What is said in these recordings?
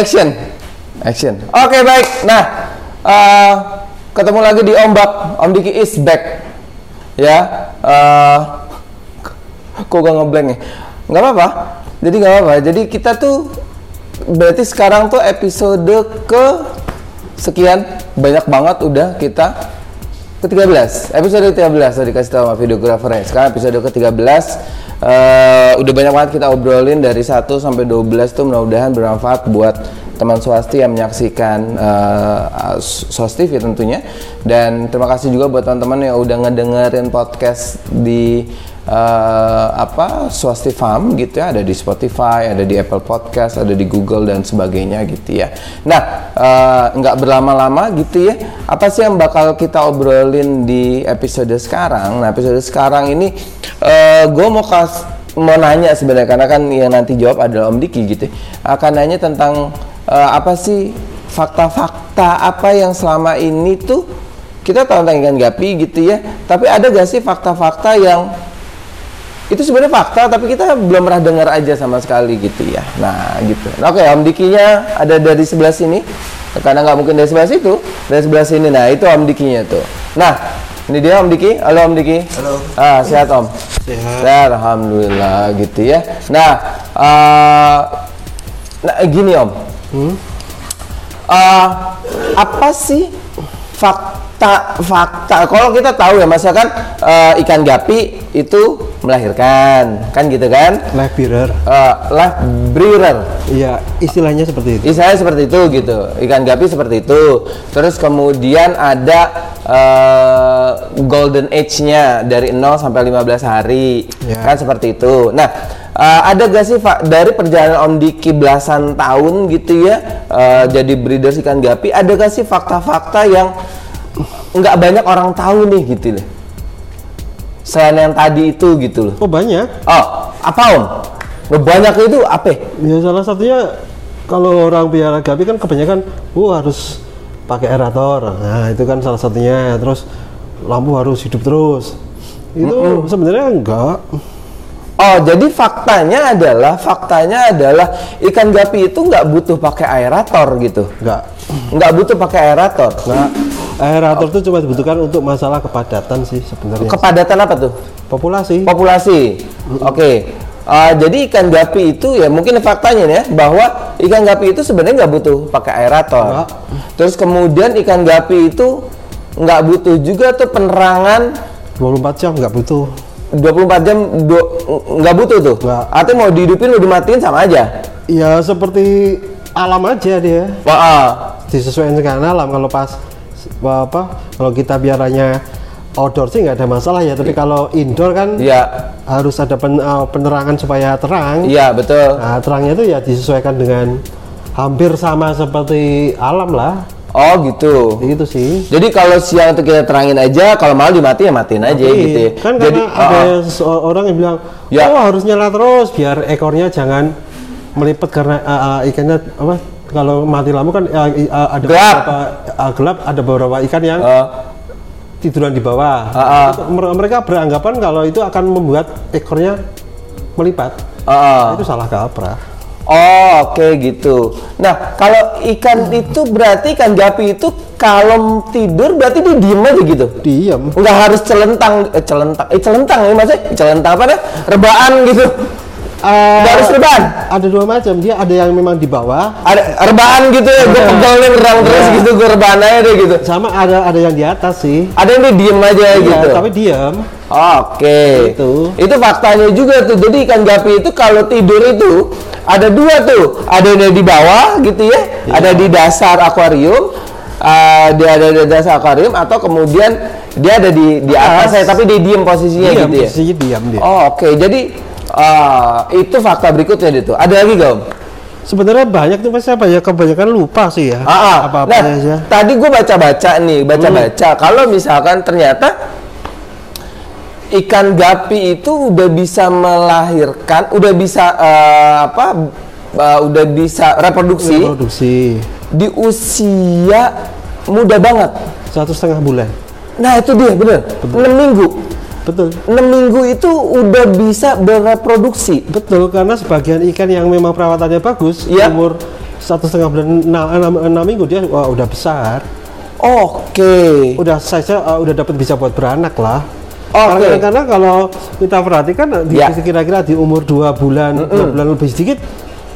action. Action. Oke okay, baik. Nah uh, ketemu lagi di ombak. Om Diki is back. Ya uh, kok gak ngeblank nih nggak apa-apa. Jadi nggak apa-apa. Jadi kita tuh berarti sekarang tuh episode ke sekian. Banyak banget udah kita. Ke-13 episode ke-13 tadi kasih tahu sama videografernya. Sekarang episode ke-13 uh, udah banyak banget kita obrolin dari 1 sampai 12 tuh mudah-mudahan bermanfaat buat teman swasti yang menyaksikan eh, uh, SOS TV tentunya. Dan terima kasih juga buat teman-teman yang udah ngedengerin podcast di eh, apa Swasti Farm gitu ya ada di Spotify ada di Apple Podcast ada di Google dan sebagainya gitu ya nah eh, nggak berlama-lama gitu ya apa sih yang bakal kita obrolin di episode sekarang nah episode sekarang ini eh gue mau kas mau nanya sebenarnya karena kan yang nanti jawab adalah Om Diki gitu ya. akan nanya tentang eh, apa sih fakta-fakta apa yang selama ini tuh kita tahu tentang ikan gapi gitu ya tapi ada gak sih fakta-fakta yang itu sebenarnya fakta tapi kita belum pernah dengar aja sama sekali gitu ya. Nah gitu. Nah, oke Om Dikinya ada dari sebelah sini. Karena nggak mungkin dari sebelah situ dari sebelah sini. Nah itu Om Dikinya tuh. Nah ini dia Om Diki. Halo Om Diki. Halo. ah sehat Om? Sehat. Ya, alhamdulillah gitu ya. Nah eh, nah gini Om. Eh, apa sih fakta fakta? Kalau kita tahu ya misalkan eh, ikan gapi itu melahirkan. Kan gitu kan? Live bearer. Eh, live breeder Iya, istilahnya seperti itu. Istilahnya seperti itu gitu. Ikan gapi seperti itu. Terus kemudian ada eh, golden age-nya dari 0 sampai 15 hari. Ya. kan seperti itu. Nah eh, ada gak sih Pak dari perjalanan Om Diki belasan tahun gitu ya eh, jadi breeder ikan gapi? Ada gak sih fakta-fakta yang nggak banyak orang tahu nih gitu loh selain yang tadi itu gitu loh Oh banyak. oh apa Om Nggak banyak itu apa Ya salah satunya kalau orang piara gapi kan kebanyakan, oh harus pakai aerator. Nah itu kan salah satunya. Terus lampu harus hidup terus. Itu sebenarnya enggak. Oh, jadi faktanya adalah faktanya adalah ikan gapi itu nggak butuh pakai aerator gitu, Enggak. nggak butuh pakai aerator. Enggak. Aerator itu cuma dibutuhkan untuk masalah kepadatan sih sebenarnya. Kepadatan apa tuh? Populasi. Populasi. Oke. Uh, jadi ikan gapi itu ya mungkin faktanya ya bahwa ikan gapi itu sebenarnya nggak butuh pakai aerator. Nggak. Terus kemudian ikan gapi itu nggak butuh juga tuh penerangan 24 jam nggak butuh. 24 jam nggak butuh tuh. Nggak. Artinya mau dihidupin mau dimatiin sama aja. Ya seperti alam aja dia. Wah, ah. disesuaikan dengan alam kalau pas apa kalau kita biaranya outdoor sih nggak ada masalah ya tapi kalau indoor kan Iya, harus ada pen- eh, penerangan supaya terang iya betul. nah terangnya itu ya disesuaikan dengan hampir sama seperti alam lah Oh gitu. gitu sih Jadi kalau siang itu kita terangin aja, kalau malam dimatiin ya matiin aja gitu. ya. kan Jadi karena ada ah, seorang yang bilang Ya. oh harus nyala terus biar ekornya jangan melipet karena eh, eh, ikannya apa kalau mati lampu kan eh, eh, ada Gelap. beberapa eh, gelap ada beberapa ikan yang ah, tiduran di bawah. Ah, ah. Itu mer- Mereka beranggapan kalau itu akan membuat ekornya melipat. ah. Itu salah kaprah. Oh oke gitu. Nah kalau ikan itu berarti ikan gapi itu kalau tidur berarti dia diem aja gitu. Diam. Nggak harus celentang, eh, celentang, eh celentang ya maksudnya celentang apa deh? Rebaan gitu. Eh, Nggak harus rebaan. ada dua macam. Dia ada yang memang di bawah, Ada rebaan gitu ya, gue pegel nih berang terus Iya. gitu, gue rebaan aja deh gitu. sama ada ada yang di atas sih. Ada yang dia diem aja Iya, gitu. tapi diam. Oke. Itu. Itu faktanya juga tuh. Jadi ikan gapi itu kalau tidur itu ada dua tuh. Ada yang di bawah gitu ya. Iya. Ada di dasar akuarium. eh, dia ada di dasar akuarium atau kemudian dia ada di di atas Atas. saya tapi dia diem posisinya diam, gitu ya. posisinya diam dia. Oh, oke. Jadi eh, itu fakta berikutnya itu. Ada lagi gak om? Sebenarnya banyak tuh mas saya banyak kebanyakan lupa sih ya. Ah, ah. Apa-apa nah, aja. tadi gue baca-baca nih, baca-baca. Hmm. Kalau misalkan ternyata ikan gapi itu udah bisa melahirkan, udah bisa eh, apa? eh, udah bisa reproduksi Produksi di usia muda banget. satu setengah bulan. Nah itu dia bener, 6 minggu. Betul. 6 minggu itu udah bisa bereproduksi. Betul, karena sebagian ikan yang memang perawatannya bagus, Iya. umur satu setengah bulan enam, enam, minggu dia wah, udah besar Oke. udah size udah dapat bisa buat beranak lah Oke. karena, karena kalau kita perhatikan di Ya. kira-kira di umur dua bulan dua bulan lebih sedikit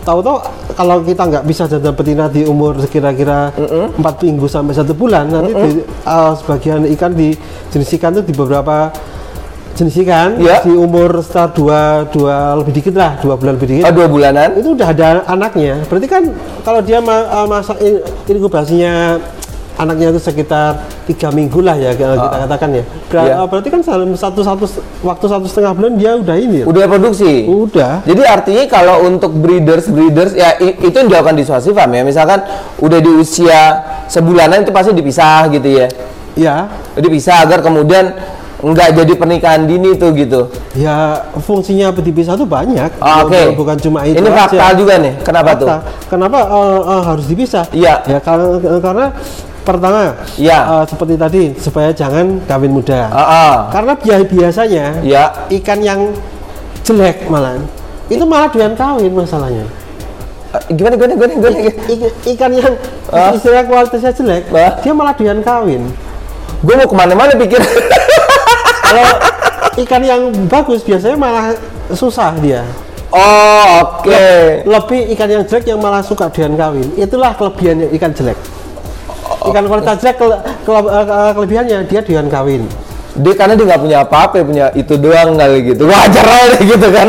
tahu-tahu kalau kita nggak bisa jantan betina di umur kira-kira empat minggu sampai satu bulan nanti di, uh, sebagian ikan di jenis ikan itu di beberapa jenis ikan Ya. di umur sekitar dua dua lebih dikit lah dua bulan lebih dikit Oh, dua bulanan. itu udah ada anaknya. Berarti kan kalau dia ma uh, masa in- inkubasinya anaknya itu sekitar tiga minggu lah ya kita kita katakan ya. Ber- uh, Berarti kan dalam satu satu waktu satu setengah bulan dia udah ini. Ya? Udah produksi. Udah. Jadi artinya kalau untuk breeders breeders ya itu yang dilakukan di farm ya. Misalkan udah di usia sebulanan itu pasti dipisah gitu ya. Ya, Dipisah agar kemudian nggak jadi pernikahan dini tuh gitu. ya fungsinya dipisah itu banyak. Ah, Oke. Bukan- Bukan cuma itu Ini aja. fakta juga nih. Kenapa tuh? Fakta. Kenapa uh, uh, harus dipisah? Iya. Ya karena karena pertama Iya. uh, seperti tadi supaya jangan kawin muda. Ah, ah. Karena bi- biasanya Ya. ikan yang jelek malah itu malah doyan kawin masalahnya. Eh, Gimana gimana gimana gimana? I- ikan yang Ah. istilah kualitasnya jelek, Ah. dia malah doyan kawin. Gue mau ke mana-mana pikir. Kalau ikan yang bagus biasanya malah susah dia. oh oke. Lebih ikan yang jelek yang malah suka doyan kawin. Itulah kelebihannya ikan jelek. Ikan kualitas jelek kele- kele- eh, kelebihannya dia doyan kawin. Dia karena dia nggak punya apa-apa, punya itu doang kali gitu. Wajar aja gitu kan.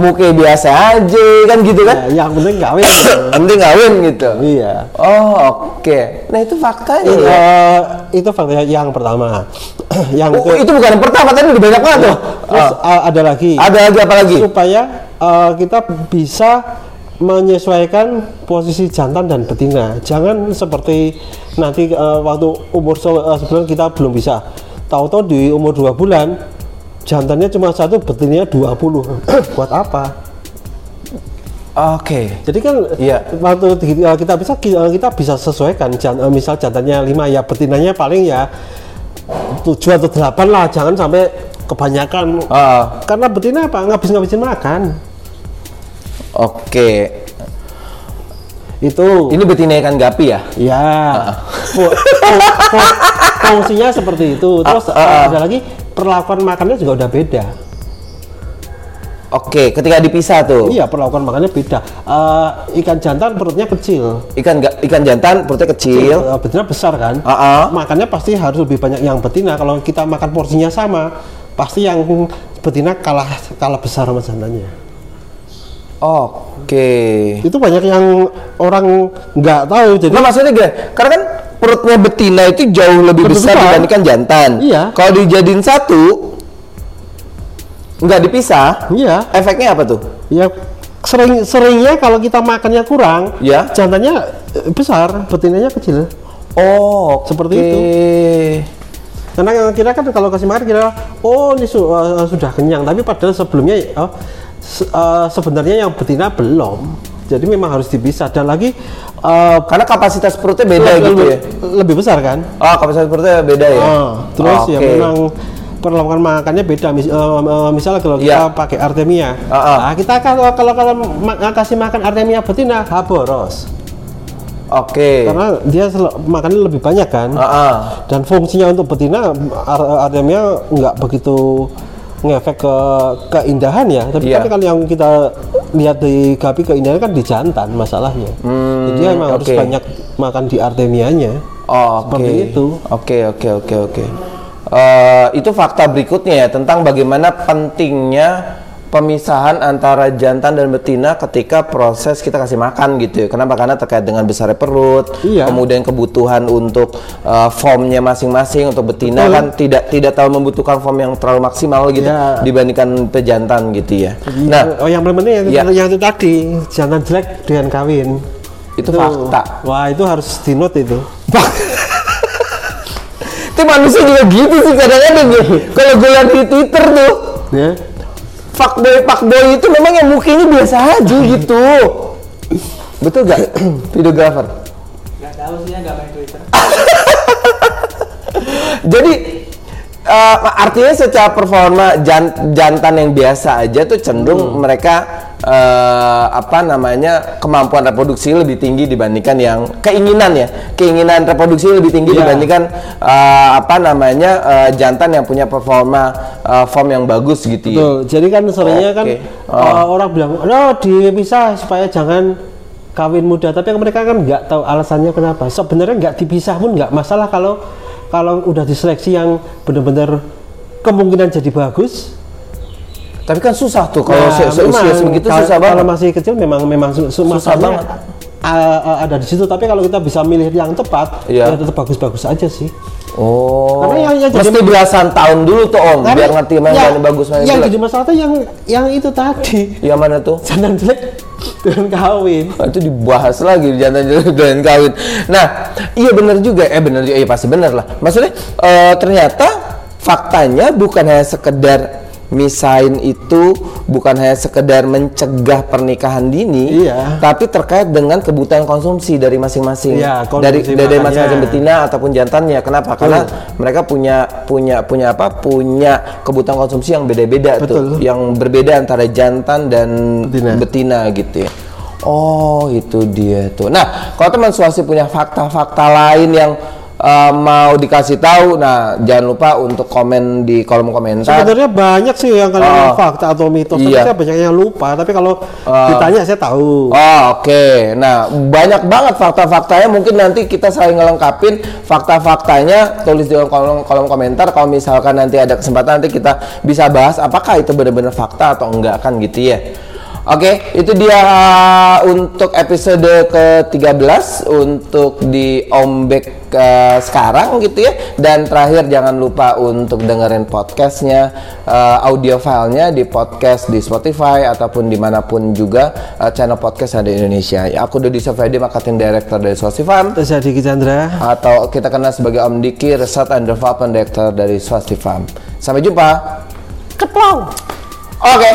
Muka biasa aja kan gitu kan. Ya, yang penting kawin. Penting kawin gitu. iya. Oh oke. Nah itu faktanya ya. Eh, itu fakta yang pertama. yang Oh, ke- itu bukan yang pertama tadi udah banyak banget tuh. terus Ah, eh, ada lagi. ada lagi apa lagi? supaya uh, kita bisa menyesuaikan posisi jantan dan betina. Jangan seperti nanti uh, waktu umur uh, sebulan kita belum bisa. Tahu-tahu di umur dua bulan jantannya cuma satu, betinanya 20. Buat apa? Oke. Jadi kan Iya. waktu uh, kita bisa uh, kita bisa sesuaikan jan- uh, misal jantannya 5 ya betinanya paling ya 7 atau 8 lah, jangan sampai kebanyakan. Ah, Karena betina apa? Ngabis-ngabisin makan. oke. Itu Ini betina ikan gapi ya? Ya, fu- fu- fungsinya seperti itu. Terus ah, ah. ada lagi perlakuan makannya juga udah beda. Oke, ketika dipisah tuh. Iya, perlakuan makannya beda. Eh, ikan jantan perutnya kecil, Ikan ikan jantan perutnya kecil. Eh, betina besar kan. Ah, ah. Makannya pasti harus lebih banyak yang betina. Kalau kita makan porsinya sama, pasti yang betina kalah kalah besar sama jantannya. Oke. Itu banyak yang orang nggak tahu. Jadi Nah maksudnya gini, karena kan perutnya betina itu jauh lebih besar besar. dibandingkan jantan. Iya. Kalau dijadiin satu, nggak dipisah, iya, efeknya apa tuh? ya sering seringnya kalau kita makannya kurang, Ya. jantannya eh, besar, betinanya kecil. Oh, Seperti oke. itu. Karena kira kan kalau kasih makan kira oh ini su- eh, sudah kenyang, tapi padahal sebelumnya oh, se- eh, sebenarnya yang betina belum. Jadi memang harus dipisah dan lagi eh, Karena kapasitas perutnya beda lebih, gitu ya. lebih besar kan. Oh, kapasitas perutnya beda ya. Ah, terus ya Oke. memang perlakuan makannya beda. Mis, eh, eh, misalnya kalau kita Iya. pakai artemia, Ah, ah. nah, kita kalau kalau kalau ma- kasih makan artemia betina haboros Oke. karena dia makannya lebih banyak kan. Ah, ah. dan fungsinya untuk betina ar- artemia nggak begitu ngefek ke keindahan ya tapi Iya. kan kalau yang kita lihat di gapi keindahan kan di jantan masalahnya Hmm, jadi emang harus oke. banyak makan di artemianya Oh. Seperti itu. Oke, oke, oke, oke. Eh, itu fakta berikutnya ya tentang bagaimana pentingnya pemisahan antara jantan dan betina ketika proses kita kasih makan gitu ya. Kenapa? Karena terkait dengan besarnya perut, Iya. kemudian kebutuhan untuk eh, formnya masing-masing untuk betina Betul. kan tidak tidak terlalu membutuhkan form yang terlalu maksimal gitu Iya. dibandingkan pejantan gitu ya. Nah, Nah, oh yang paling penting yang, Iya. yang itu tadi jantan jelek dengan kawin itu fakta. wah itu harus di note itu Itu manusia juga gitu sih kadang-kadang ya. Kalau gue lihat di Twitter tuh, ya fuckboy fuckboy itu memang yang mukanya biasa aja gitu. Betul gak? Videografer. Nggak tahu sih ya nggak main Twitter. Jadi eh, artinya secara performa jan- jantan yang biasa aja tuh cenderung mereka eh, apa namanya kemampuan reproduksi lebih tinggi dibandingkan yang keinginan ya keinginan reproduksi lebih tinggi Iya. dibandingkan eh, apa namanya eh, jantan yang punya performa eh, form yang bagus gitu ya. Betul. Jadi kan sebenarnya kan Oke. uh, orang bilang, "Oh, dipisah supaya jangan kawin muda." Tapi mereka kan nggak tahu alasannya kenapa. Sebenarnya nggak dipisah pun nggak masalah kalau kalau udah diseleksi yang benar-benar kemungkinan jadi bagus. Tapi kan susah tuh kalau Nah, se- seusia memang segitu kalau- susah banget. Kalau masih kecil memang memang su- su- Susah banget. uh, uh, ada di situ. Tapi kalau kita bisa milih yang tepat, Iya. ya tetap bagus-bagus aja sih. Oh. Karena yang- yang jadi- mesti belasan tahun dulu tuh Om biar ngerti mana yang- yang bagus mana yang jadi masalah tuh yang yang itu tadi. Yang mana tuh? Jangan jelek dengan kawin. Nah, itu dibahas lagi jantan jelek dan kawin. Nah, iya benar juga. Eh benar juga, iya pasti benar lah. Maksudnya eh, ternyata faktanya bukan hanya sekedar misain itu bukan hanya sekedar mencegah pernikahan dini, Iya. tapi terkait dengan kebutuhan konsumsi dari masing-masing, Iya, dari konsumsi dari makannya. masing-masing betina ataupun jantannya. Kenapa? Karena mereka punya punya punya apa? Punya kebutuhan konsumsi yang beda-beda tuh, Betul. yang berbeda antara jantan dan Betina. betina gitu ya. Oh, itu dia tuh. Nah, kalau teman suasi punya fakta-fakta lain yang uh, mau dikasih tahu, nah jangan lupa untuk komen di kolom komentar. Sebenarnya banyak sih yang kalian Oh. fakta atau mitos, tapi Iya. saya banyak yang lupa. Tapi kalau Oh. ditanya saya tahu. Oh, oke. Nah, banyak banget fakta-faktanya. Mungkin nanti kita saling ngelengkapin fakta-faktanya. Tulis di kolom kolom komentar. Kalau misalkan nanti ada kesempatan nanti kita bisa bahas apakah itu benar-benar fakta atau enggak kan gitu ya. Oke, itu dia uh, untuk episode ke-13 untuk di Ombek uh, sekarang gitu ya. Dan terakhir jangan lupa untuk dengerin podcastnya, uh, audio filenya di podcast di Spotify ataupun di mana pun juga uh, channel podcast ada di Indonesia. Ya, aku Dodi Sofedi, marketing director dari Swasti Farm Terus Diki Chandra. atau kita kenal sebagai Om Diki, Research and Development Director dari Swasti Farm. Sampai jumpa. Keplong. Oke.